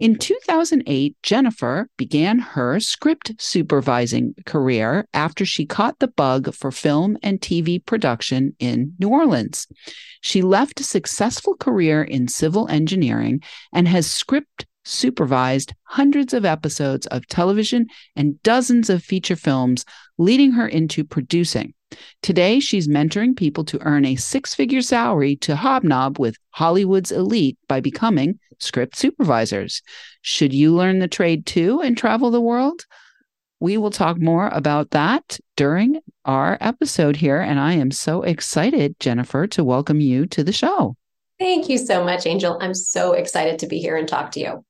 In 2008, Jennifer began her script supervising career after she caught the bug for film and TV production in New Orleans. She left a successful career in civil engineering and has script supervised hundreds of episodes of television and dozens of feature films, leading her into producing. Today, she's mentoring people to earn a six figure salary to hobnob with Hollywood's elite by becoming script supervisors. Should you learn the trade too and travel the world? We will talk more about that during our episode here. And I am so excited, Jennifer, to welcome you to the show. Thank you so much, Anjel. I'm so excited to be here and talk to you.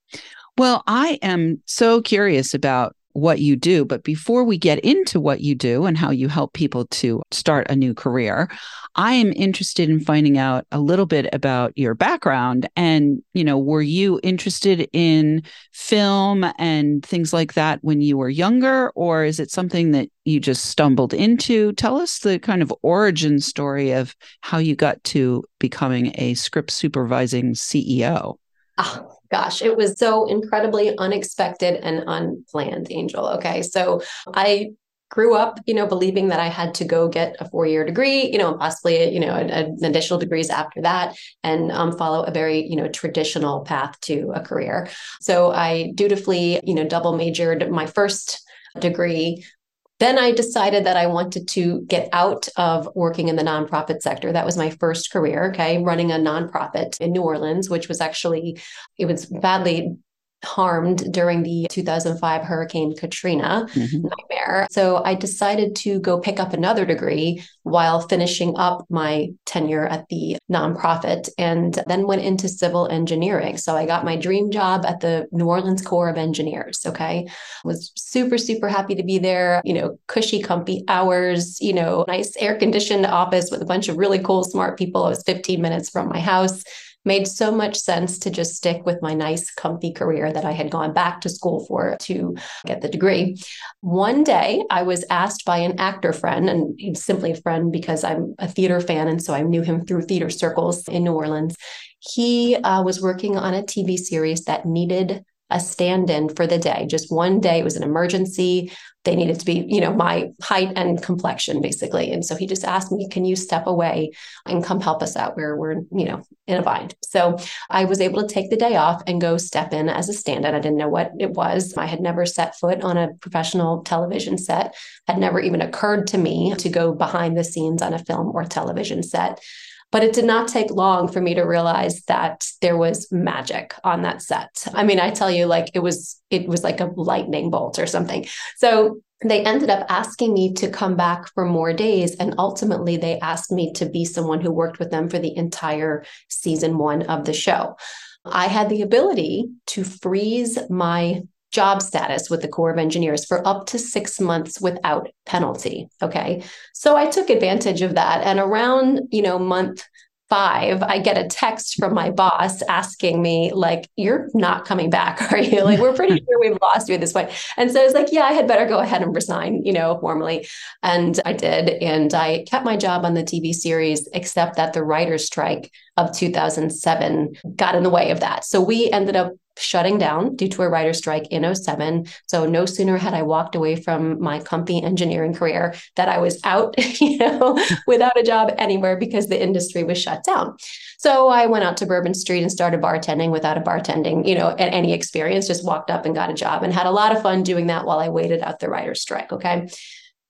Well, I am so curious about what you do. But before we get into what you do and how you help people to start a new career, I am interested in finding out a little bit about your background. And, you know, were you interested in film and things like that when you were younger, or is it something that you just stumbled into? Tell us the kind of origin story of how you got to becoming a script supervising CEO. Oh, ah, gosh, it was so incredibly unexpected and unplanned, Anjel. Okay. So I grew up, you know, believing that I had to go get a four-year degree, you know, and possibly, you know, an, additional degrees after that, and um, follow a very, you know, traditional path to a career. So I dutifully, you know, double majored my first degree then I decided that I wanted to get out of working in the nonprofit sector. That was my first career, okay, running a nonprofit in New Orleans, which was actually, it was badly harmed during the 2005 Hurricane Katrina mm-hmm. nightmare. So I decided to go pick up another degree while finishing up my tenure at the nonprofit and then went into civil engineering. So I got my dream job at the New Orleans Corps of Engineers. Okay. Was super, super happy to be there, you know, cushy, comfy hours, you know, nice air conditioned office with a bunch of really cool, smart people. I was 15 minutes from my house made so much sense to just stick with my nice, comfy career that I had gone back to school for to get the degree. One day I was asked by an actor friend, and he's simply a friend because I'm a theater fan. And so I knew him through theater circles in New Orleans. He uh, was working on a TV series that needed a stand in for the day, just one day. It was an emergency. They needed to be, you know, my height and complexion, basically. And so he just asked me, can you step away and come help us out where we're, you know, in a bind? So I was able to take the day off and go step in as a stand in. I didn't know what it was. I had never set foot on a professional television set, had never even occurred to me to go behind the scenes on a film or television set. But it did not take long for me to realize that there was magic on that set. I mean, I tell you, like it was, it was like a lightning bolt or something. So they ended up asking me to come back for more days. And ultimately, they asked me to be someone who worked with them for the entire season one of the show. I had the ability to freeze my job status with the Corps of Engineers for up to six months without penalty. Okay. So I took advantage of that. And around, you know, month five, I get a text from my boss asking me, like, you're not coming back, are you? Like, we're pretty sure we've lost you at this point. And so I was like, yeah, I had better go ahead and resign, you know, formally. And I did. And I kept my job on the TV series, except that the writer's strike of 2007 got in the way of that. So we ended up shutting down due to a writer strike in 07. So no sooner had I walked away from my comfy engineering career that I was out, you know, without a job anywhere because the industry was shut down. So I went out to Bourbon Street and started bartending without a bartending, you know, any experience, just walked up and got a job and had a lot of fun doing that while I waited out the writer strike. Okay.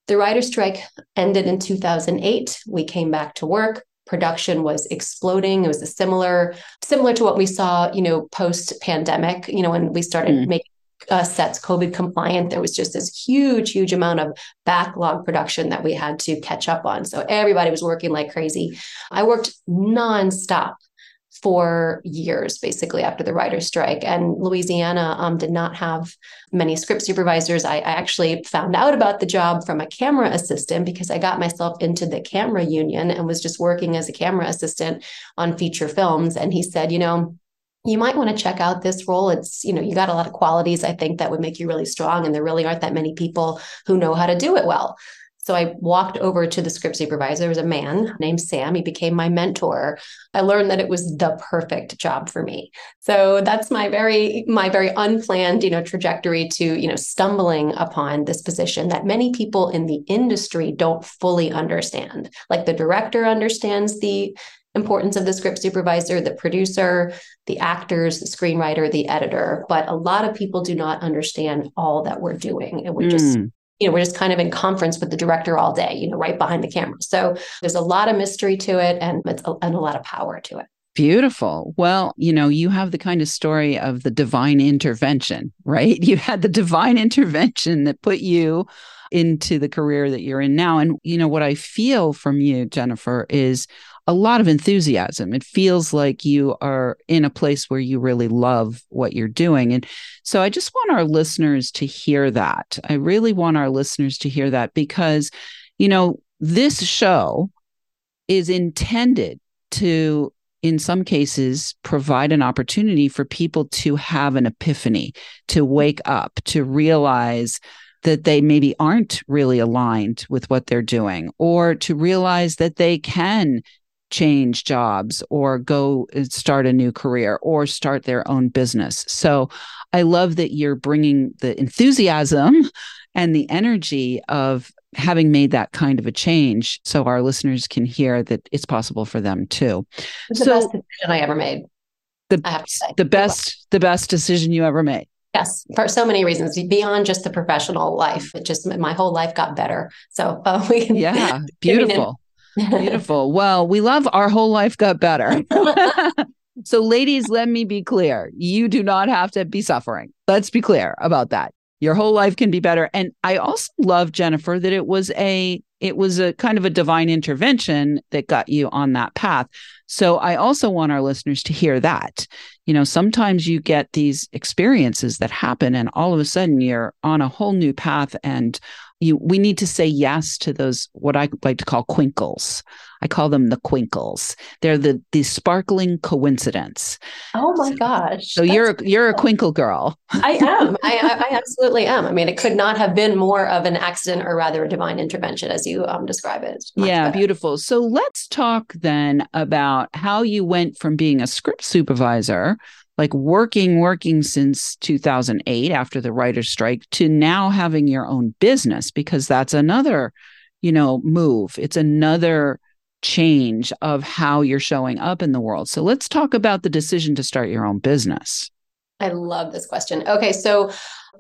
The writer's strike ended in 2008. We came back to work. Production was exploding. It was a similar, similar to what we saw, you know, post pandemic. You know, when we started mm. making uh, sets COVID compliant, there was just this huge, huge amount of backlog production that we had to catch up on. So everybody was working like crazy. I worked nonstop for years, basically after the writer's strike. And Louisiana um, did not have many script supervisors. I, I, actually found out about the job from a camera assistant because I got myself into the camera union and was just working as a camera assistant on feature films. And he said, you know, you might want to check out this role. It's, you know, you got a lot of qualities I think that would make you really strong. And there really aren't that many people who know how to do it well. So I walked over to the script supervisor. There was a man named Sam. He became my mentor. I learned that it was the perfect job for me. So that's my very my very unplanned, you know, trajectory to, you know, stumbling upon this position that many people in the industry don't fully understand. Like the director understands the importance of the script supervisor, the producer, the actors, the screenwriter, the editor, but a lot of people do not understand all that we're doing. And we're mm. just you know, we're just kind of in conference with the director all day, you know, right behind the camera. So there's a lot of mystery to it and it's a, and a lot of power to it. Beautiful. Well, you know, you have the kind of story of the divine intervention, right? You had the divine intervention that put you into the career that you're in now. And, you know, what I feel from you, Jennifer, is a lot of enthusiasm. It feels like you are in a place where you really love what you're doing. And so I just want our listeners to hear that. I really want our listeners to hear that because, you know, this show is intended to in some cases provide an opportunity for people to have an epiphany to wake up to realize that they maybe aren't really aligned with what they're doing or to realize that they can change jobs or go uh, start a new career or start their own business. So I love that you're bringing the enthusiasm and the energy of having made that kind of a change so our listeners can hear that it's possible for them too. It's so, the best decision I ever made. The, I have to say. The best the best decision you ever made. Yes, for so many reasons beyond just the professional life. It just my whole life got better. So uh, we can, yeah, beautiful. Beautiful. Well, we love our whole life got better. so, ladies, let me be clear. You do not have to be suffering. Let's be clear about that. Your whole life can be better. And I also love, Jennifer, that it was a it was a kind of a divine intervention that got you on that path. So I also want our listeners to hear that. You know, sometimes you get these experiences that happen and all of a sudden you're on a whole new path and you we need to say yes to those what I like to call quinkles. I call them the quinkles. They're the the sparkling coincidence. Oh my gosh! So you're cool. you're a quinkle girl. I am. I, I, absolutely am. I mean, it could not have been more of an accident, or rather, a divine intervention, as you um, describe it. Yeah, better. beautiful. So let's talk then about how you went from being a script supervisor like working working since 2008 after the writer's strike to now having your own business because that's another you know move. It's another change of how you're showing up in the world. So let's talk about the decision to start your own business. I love this question. Okay so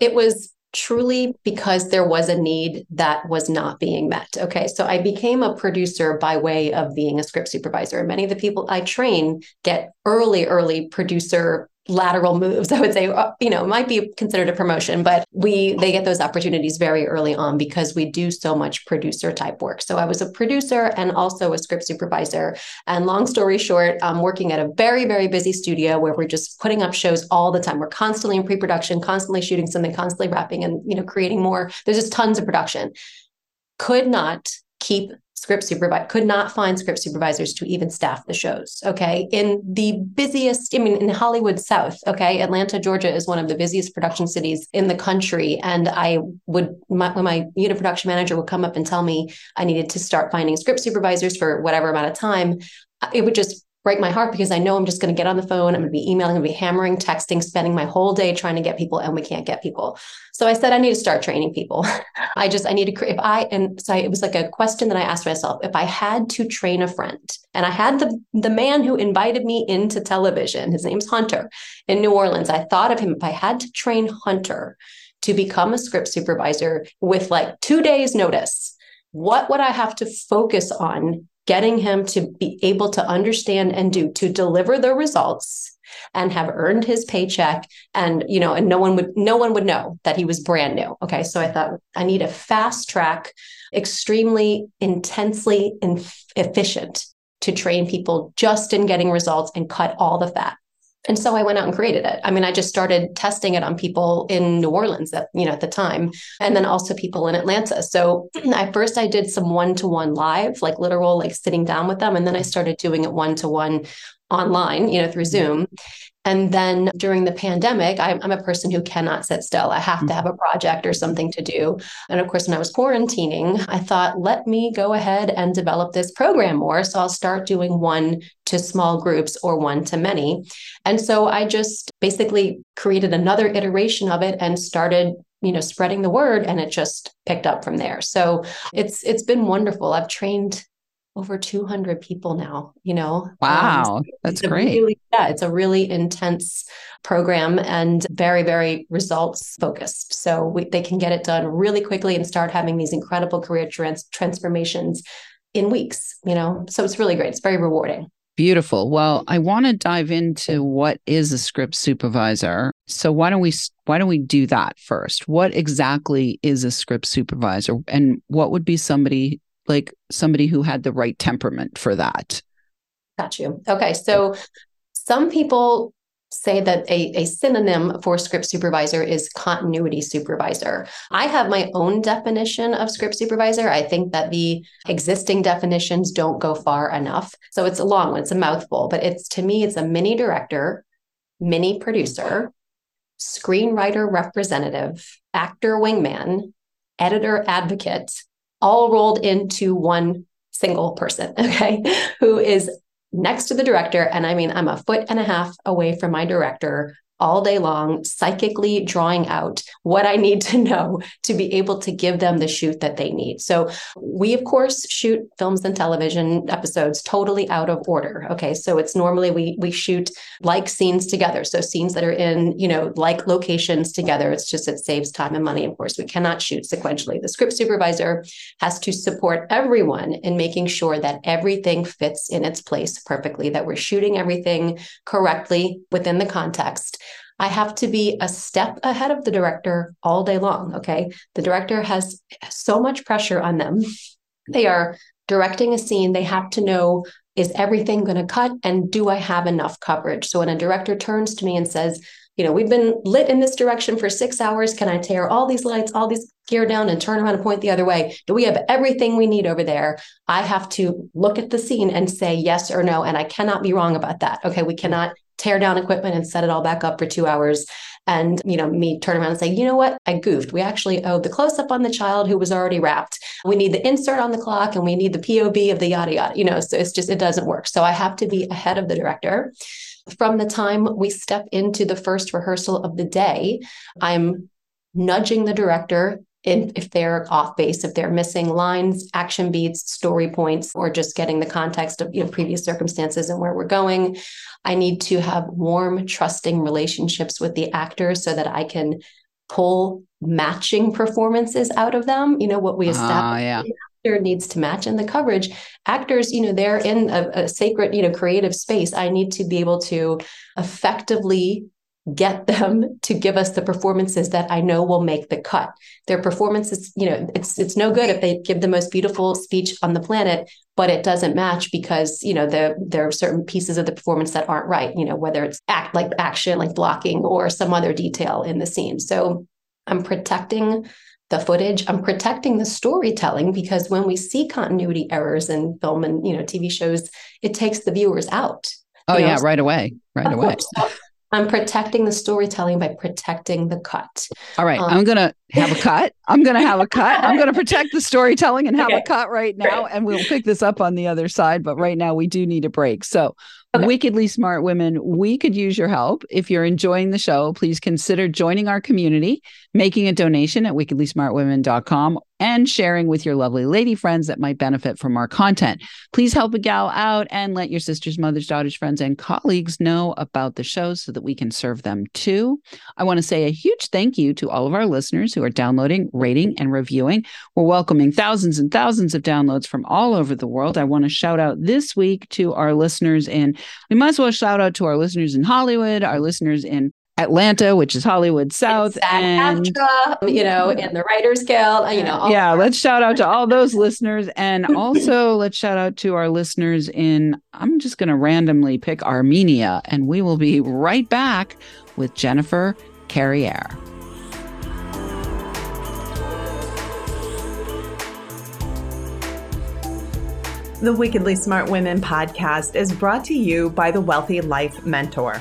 it was truly because there was a need that was not being met. Okay. So I became a producer by way of being a script supervisor. Many of the people I train get early, early producer lateral moves i would say uh, you know might be considered a promotion but we they get those opportunities very early on because we do so much producer type work. So i was a producer and also a script supervisor. And long story short i'm working at a very very busy studio where we're just putting up shows all the time. We're constantly in pre-production constantly shooting something constantly wrapping and you know creating more. There's just tons of production. Could not keep script supervisor could not find script supervisors to even staff the shows okay? In the busiest i mean in hollywood south okay? Atlanta georgia is one of the busiest production cities in the country and i would my, when my unit production manager would come up and tell me i needed to start finding script supervisors for whatever amount of time it would just break my heart because I know I'm just going to get on the phone. I'm going to be emailing, I'm going to be hammering, texting, spending my whole day trying to get people, and we can't get people. So I said, I need to start training people. I just, I need to, create, if I, and so I, it was like a question that I asked myself if I had to train a friend, and I had the, the man who invited me into television, his name's Hunter in New Orleans. I thought of him, if I had to train Hunter to become a script supervisor with like two days' notice what would I have to focus on getting him to be able to understand and do to deliver the results and have earned his paycheck. And you know and no one would no one would know that he was brand new. Okay. So i thought i need a fast track extremely intensely efficient to train people just in getting results and cut all the fat and so I went out and created it. I mean, I just started testing it on people in New Orleans at, you know, at the time, and then also people in Atlanta. So at first I did some one-to-one live, like literal, like sitting down with them. And then I started doing it one-to-one online, you know, through Zoom. And then during the pandemic, I'm, I'm, a person who cannot sit still. I have to mm. have a project or something to do. And of course, when I was quarantining, I thought, let me go ahead and develop this program more. So I'll start doing one to small groups or one to many. And so I just basically created another iteration of it and started you know spreading the word and it just picked up from there so it's it's been wonderful i've trained over 200 people now you know? Um, wow um, that's great. really, yeah it's a really intense program and very very results focused. So we, they can get it done really quickly and start having these incredible career trans- transformations in weeks you know? So it's really great. It's very rewarding. Beautiful. Well, I want to dive into what is a script supervisor. So why don't we why don't we do that first? What exactly is a script supervisor? And what would be somebody like somebody who had the right temperament for that. Got you. Okay. So some people say that a, a synonym for script supervisor is continuity supervisor. I have my own definition of script supervisor. I think that the existing definitions don't go far enough. So it's a long one, it's a mouthful, but it's to me, it's a mini director, mini producer, screenwriter representative, actor wingman, editor advocate, all rolled into one single person, okay, who is next to the director. And I mean, I'm a foot and a half away from my director all day long, psychically drawing out what I need to know to be able to give them the shoot that they need. So, we, of course, shoot films and television episodes totally out of order. Okay. So, it's normally we, we shoot like scenes together. So, scenes that are in, you know, like locations together. It's just, it saves time and money. Of course, we cannot shoot sequentially. The script supervisor has to support everyone in making sure that everything fits in its place perfectly, that we're shooting everything correctly within the context I have to be a step ahead of the director all day long. Okay. The director has so much pressure on them. They are directing a scene. They have to know is everything going to cut and do I have enough coverage? So when a director turns to me and says, you know, we've been lit in this direction for six hours. Can I tear all these lights, all these gear down and turn around and point the other way? Do we have everything we need over there? I have to look at the scene and say yes or no. And I cannot be wrong about that. Okay. We cannot tear down equipment and set it all back up for two hours. And you know me turn around and say you know what? I goofed. We actually owed the close up on the child who was already wrapped. We need the insert on the clock and we need the pov of the yada yada. You know so it's just it doesn't work. So i have to be ahead of the director. From the time we step into the first rehearsal of the day i'm nudging the director if, if they're off base, if they're missing lines, action beats, story points, or just getting the context of you know previous circumstances and where we're going. I need to have warm, trusting relationships with the actors so that I can pull matching performances out of them. You know what we ah, established. Uh, yeah. Actor needs to match in the coverage. Actors, you know, they're in a, a sacred, you know, creative space. I need to be able to effectively get them to give us the performances that I know will make the cut. Their performances, you know, it's it's no good if they give the most beautiful speech on the planet, but it doesn't match because you know the, there are certain pieces of the performance that aren't right. You know, whether it's act like action, like blocking, or some other detail in the scene. So I'm protecting the footage. I'm protecting the storytelling because when we see continuity errors in film and you know TV shows, it takes the viewers out. Oh yeah, right away, right away. I'm protecting the storytelling by protecting the cut. All right. Um, I'm going to have a cut. I'm going to have a cut. I'm going to protect the storytelling and have okay. a cut right now. And we'll pick this up on the other side. But right now, we do need a break. So, okay. Wickedly Smart Women, we could use your help. If you're enjoying the show, please consider joining our community, making a donation at wickedlysmartwomen.com and sharing with your lovely lady friends that might benefit from our content. Please help a gal out and let your sisters, mothers, daughters, friends, and colleagues know about the show so that we can serve them too. I want to say a huge thank you to all of our listeners who are downloading, rating, and reviewing. We're welcoming thousands and thousands of downloads from all over the world. I want to shout out this week to our listeners in, we might as well shout out to our listeners in Hollywood, our listeners in Atlanta, which is Hollywood South, and you know, in the Writers Guild, you know. Yeah, let's shout out to all those listeners, and also let's shout out to our listeners in. I'm just going to randomly pick Armenia, and we will be right back with Jennifer Carriere. The Wickedly Smart Women podcast is brought to you by the Wealthy Life Mentor.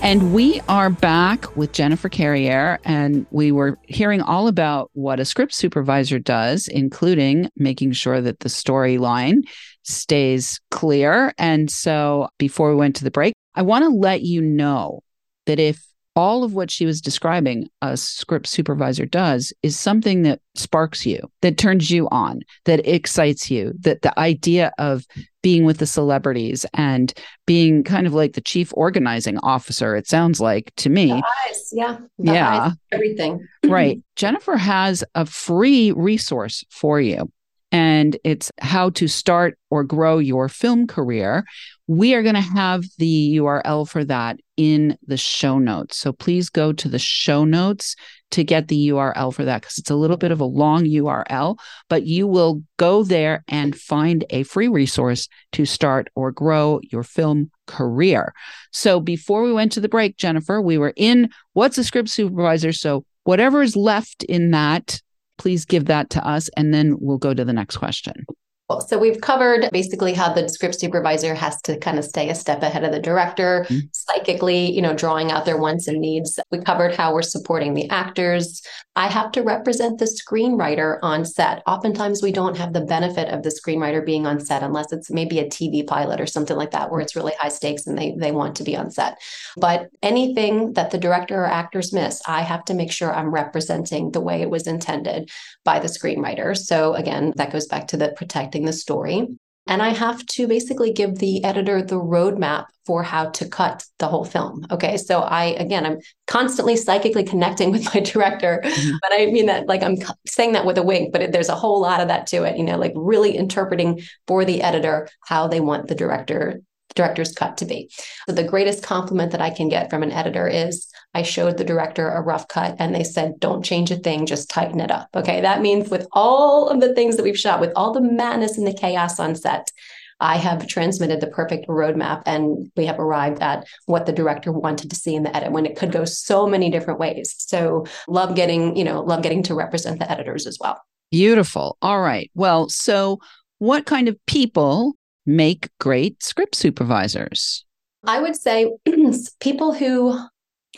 And we are back with Jennifer Carriere, and we were hearing all about what a script supervisor does, including making sure that the storyline stays clear. And so before we went to the break, I want to let you know that if all of what she was describing a script supervisor does is something that sparks you, that turns you on, that excites you, that the idea of being with the celebrities and being kind of like the chief organizing officer, it sounds like to me. Eyes, yeah. yeah. Eyes, everything. right. Jennifer has a free resource for you and it's how to start or grow your film career. We are going to have the URL for that in the show notes. So please go to the show notes to get the URL for that because it's a little bit of a long URL, but you will go there and find a free resource to start or grow your film career. So before we went to the break, Jennifer, we were in what's a script supervisor. So whatever is left in that please give that to us and then we'll go to the next question. So we've covered basically how the script supervisor has to kind of stay a step ahead of the director, mm-hmm. psychically, you know, drawing out their wants and needs. We covered how we're supporting the actors. I have to represent the screenwriter on set. Oftentimes we don't have the benefit of the screenwriter being on set unless it's maybe a TV pilot or something like that where it's really high stakes and they they want to be on set. But anything that the director or actors miss, I have to make sure I'm representing the way it was intended by the screenwriter. So again, that goes back to the protecting the story. And I have to basically give the editor the roadmap for how to cut the whole film. Okay. So I, again, I'm constantly psychically connecting with my director, mm-hmm. but I mean that like I'm saying that with a wink, but it, there's a whole lot of that to it, you know, like really interpreting for the editor how they want the director director's cut to be. So the greatest compliment that I can get from an editor is I showed the director a rough cut and they said, don't change a thing, just tighten it up. Okay. That means with all of the things that we've shot, with all the madness and the chaos on set, I have transmitted the perfect roadmap and we have arrived at what the director wanted to see in the edit when it could go so many different ways. So love getting, you know, love getting to represent the editors as well. Beautiful. All right. Well, so what kind of people make great script supervisors? I would say people who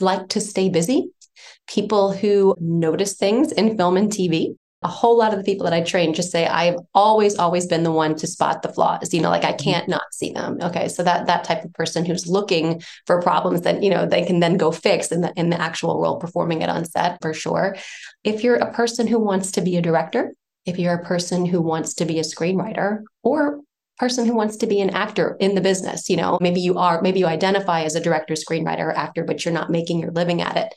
like to stay busy, people who notice things in film and TV. A whole lot of the people that I train just say I've always, always been the one to spot the flaws. You know, like I mm-hmm. can't not see them. Okay, so that that type of person who's looking for problems that you know they can then go fix in the in the actual role, performing it on set for sure. If you're a person who wants to be a director, if you're a person who wants to be a screenwriter, or person who wants to be an actor in the business. You know, maybe you are, maybe you identify as a director, screenwriter, or actor, but you're not making your living at it.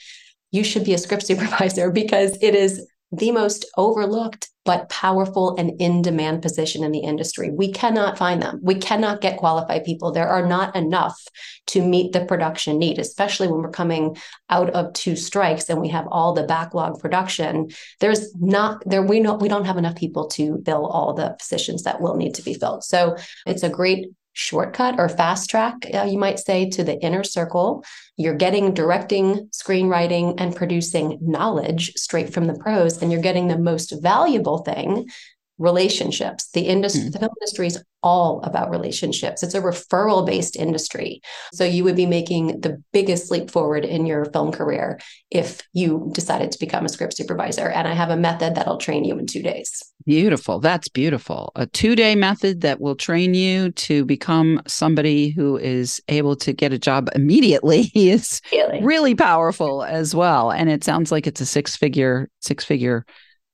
You should be a script supervisor because it is the most overlooked but powerful and in demand position in the industry. We cannot find them. We cannot get qualified people. There are not enough to meet the production need, especially when we're coming out of two strikes and we have all the backlog production. There's not there we know we don't have enough people to fill all the positions that will need to be filled. So it's a great shortcut or fast track, uh, you might say, to the inner circle. You're getting directing, screenwriting, and producing knowledge straight from the pros, and you're getting the most valuable thing relationships. The industry, mm. the film industry is all about relationships. It's a referral based industry. So you would be making the biggest leap forward in your film career if you decided to become a script supervisor. And I have a method that'll train you in two days. Beautiful. That's beautiful. A two day method that will train you to become somebody who is able to get a job immediately is really, really powerful as well. And it sounds like it's a six figure, six figure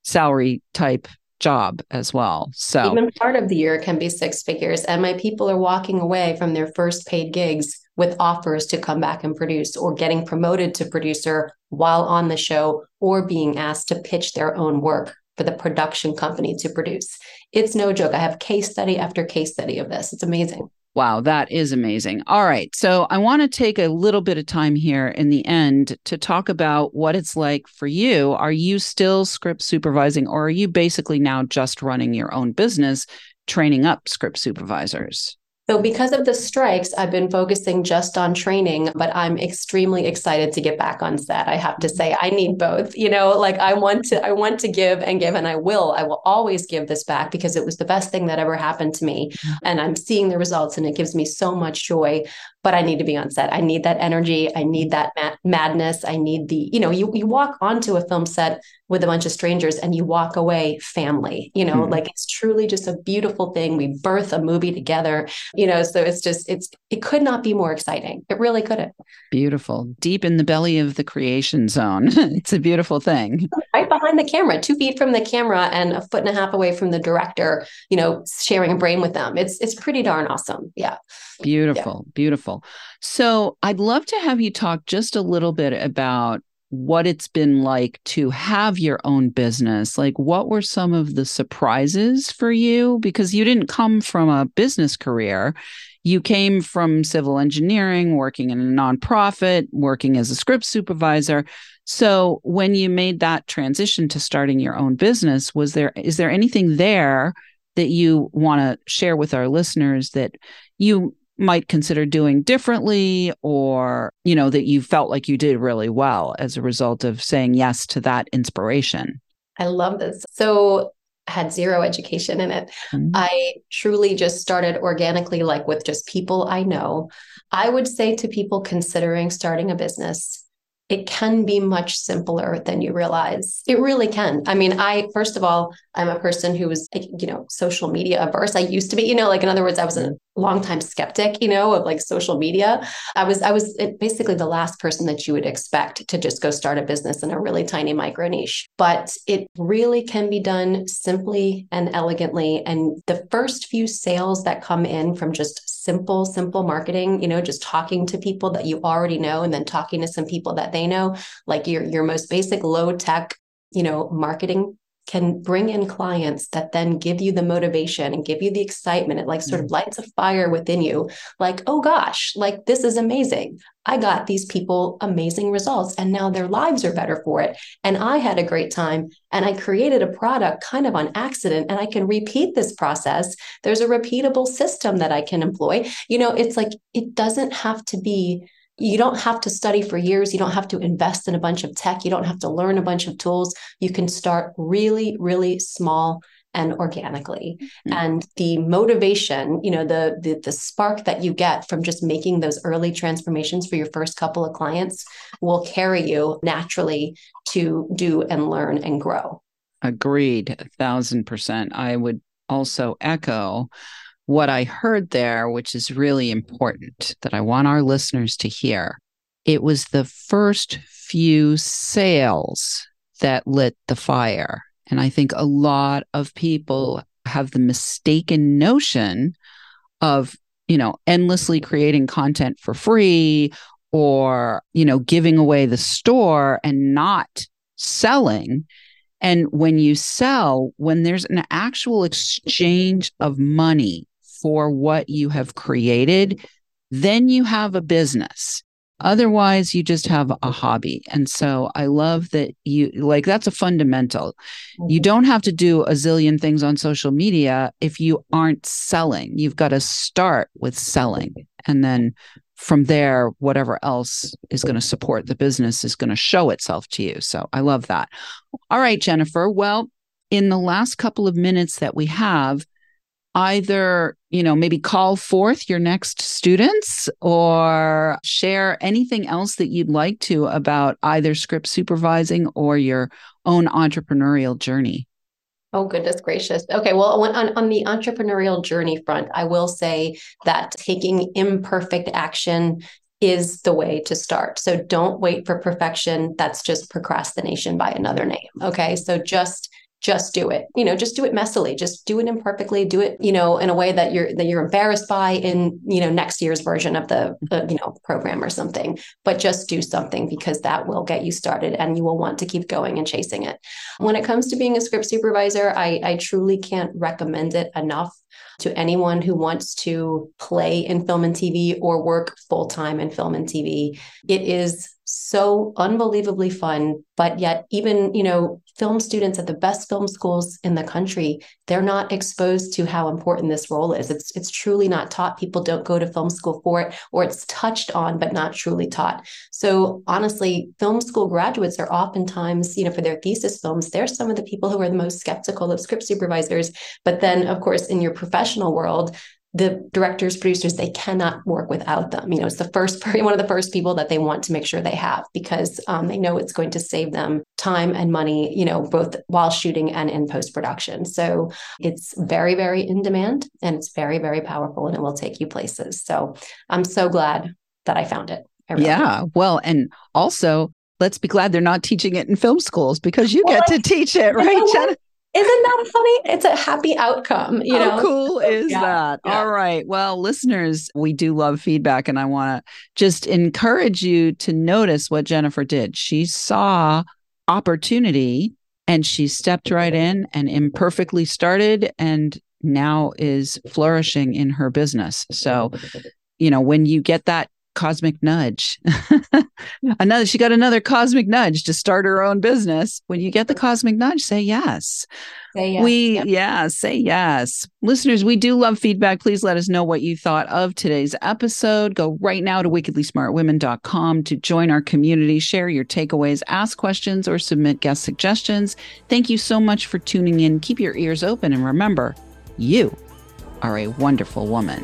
salary type job as well. So even part of the year can be six figures. And my people are walking away from their first paid gigs with offers to come back and produce or getting promoted to producer while on the show or being asked to pitch their own work for the production company to produce. It's no joke. I have case study after case study of this. It's amazing. Wow, that is amazing. All right. So I want to take a little bit of time here in the end to talk about what it's like for you. Are you still script supervising, or are you basically now just running your own business, training up script supervisors? So, because of the strikes, I've been focusing just on training, but I'm extremely excited to get back on set. I have to say, I need both. You know, like I want to, I want to give and give, and I will. I will always give this back because it was the best thing that ever happened to me, mm-hmm. and I'm seeing the results, and it gives me so much joy. But I need to be on set. I need that energy. I need that madness. I need the, you know, you you walk onto a film set with a bunch of strangers and you walk away family you know mm-hmm. like it's truly just a beautiful thing. We birth a movie together you know so it's just it's it could not be more exciting. It really couldn't. Beautiful. Deep in the belly of the creation zone. It's a beautiful thing. Right behind the camera two feet from the camera and a foot and a half away from the director you know sharing a brain with them. It's it's pretty darn awesome. Yeah. Beautiful. Yeah. beautiful so i'd love to have you talk just a little bit about what it's been like to have your own business. Like, what were some of the surprises for you? Because you didn't come from a business career. You came from civil engineering, working in a nonprofit, working as a script supervisor. So, when you made that transition to starting your own business, was there is there anything there that you want to share with our listeners that you might consider doing differently or you know that you felt like you did really well as a result of saying yes to that inspiration i love this so I had zero education in it mm-hmm. i truly just started organically like with just people i know i would say to people considering starting a business it can be much simpler than you realize. It really can. I mean, I, first of all, I'm a person who was, you know, social media averse. I used to be, you know, like in other words, I was a longtime skeptic, you know, of like social media. I was, I was eh, basically the last person that you would expect to just go start a business in a really tiny micro niche. But it really can be done simply and elegantly. And the first few sales that come in from just simple, simple marketing, you know, just talking to people that you already know and then talking to some people that they know, like your your most basic low tech, you know, marketing can bring in clients that then give you the motivation and give you the excitement. It like sort of mm. lights a fire within you, like, oh gosh, like this is amazing. I got these people amazing results and now their lives are better for it. And I had a great time and I created a product kind of on accident and I can repeat this process. There's a repeatable system that I can employ. You know, it's like it doesn't have to be you don't have to study for years. You don't have to invest in a bunch of tech. You don't have to learn a bunch of tools. You can start really, really small and organically mm-hmm. and the motivation you know the, the the spark that you get from just making those early transformations for your first couple of clients will carry you naturally to do and learn and grow agreed a thousand percent i would also echo what I heard there, which is really important that I want our listeners to hear. It was the first few sales that lit the fire. And I think a lot of people have the mistaken notion of, you know, endlessly creating content for free or, you know, giving away the store and not selling And when you sell, when there's an actual exchange of money for what you have created, then you have a business. Otherwise, you just have a hobby. And so I love that you like that's a fundamental. You Mm-hmm. don't have to do a zillion things on social media if you aren't selling. You've got to start with selling. And then from there, whatever else is going to support the business is going to show itself to you. So I love that. All right, Jennifer. Well, in the last couple of minutes that we have, either you know maybe call forth your next students or share anything else that you'd like to about either script supervising or your own entrepreneurial journey Oh, goodness gracious. Okay. Well, on, on, the entrepreneurial journey front, I will say that taking imperfect action is the way to start. So don't wait for perfection. That's just procrastination by another name. Okay. So just just do it. You know just do it messily. Just do it imperfectly. Do it you know in a way that you're that you're embarrassed by in you know next year's version of the uh, you know program or something. But just do something because that will get you started and you will want to keep going and chasing it. When it comes to being a script supervisor i i truly can't recommend it enough to anyone who wants to play in film and TV or work full time in film and TV. It is so unbelievably fun, but yet even, you know, film students at the best film schools in the country, they're not exposed to how important this role is. It's it's truly not taught. People don't go to film school for it or it's touched on but not truly taught. So honestly, film school graduates are oftentimes, you know, for their thesis films, they're some of the people who are the most skeptical of script supervisors, but then of course in your professional world, the directors, producers, they cannot work without them. You know, it's the first, one of the first people that they want to make sure they have because um, they know it's going to save them time and money, you know, both while shooting and in post production. So it's very, very in demand and it's very, very powerful and it will take you places. So I'm so glad that I found it. I really yeah well and also let's be glad they're not teaching it in film schools because you Well, get to teach it right? Jenna? Isn't that funny? It's a happy outcome, you know. Cool is Yeah, that? yeah. All right. Well, listeners, we do love feedback, and I want to just encourage you to notice what Jennifer did. She saw opportunity and she stepped right in and imperfectly started and now is flourishing in her business. So, you know, when you get that cosmic nudge, another, she got another cosmic nudge to start her own business. When you get the cosmic nudge, say yes. Say yes. We, Yep. yeah, say yes. Listeners, we do love feedback. Please let us know what you thought of today's episode. Go right now to wickedlysmartwomen.com to join our community, share your takeaways, ask questions, or submit guest suggestions. Thank you so much for tuning in. Keep your ears open and remember, you are a wonderful woman.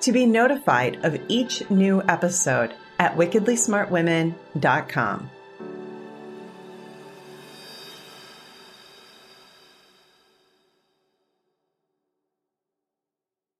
to be notified of each new episode at wickedlysmartwomen.com.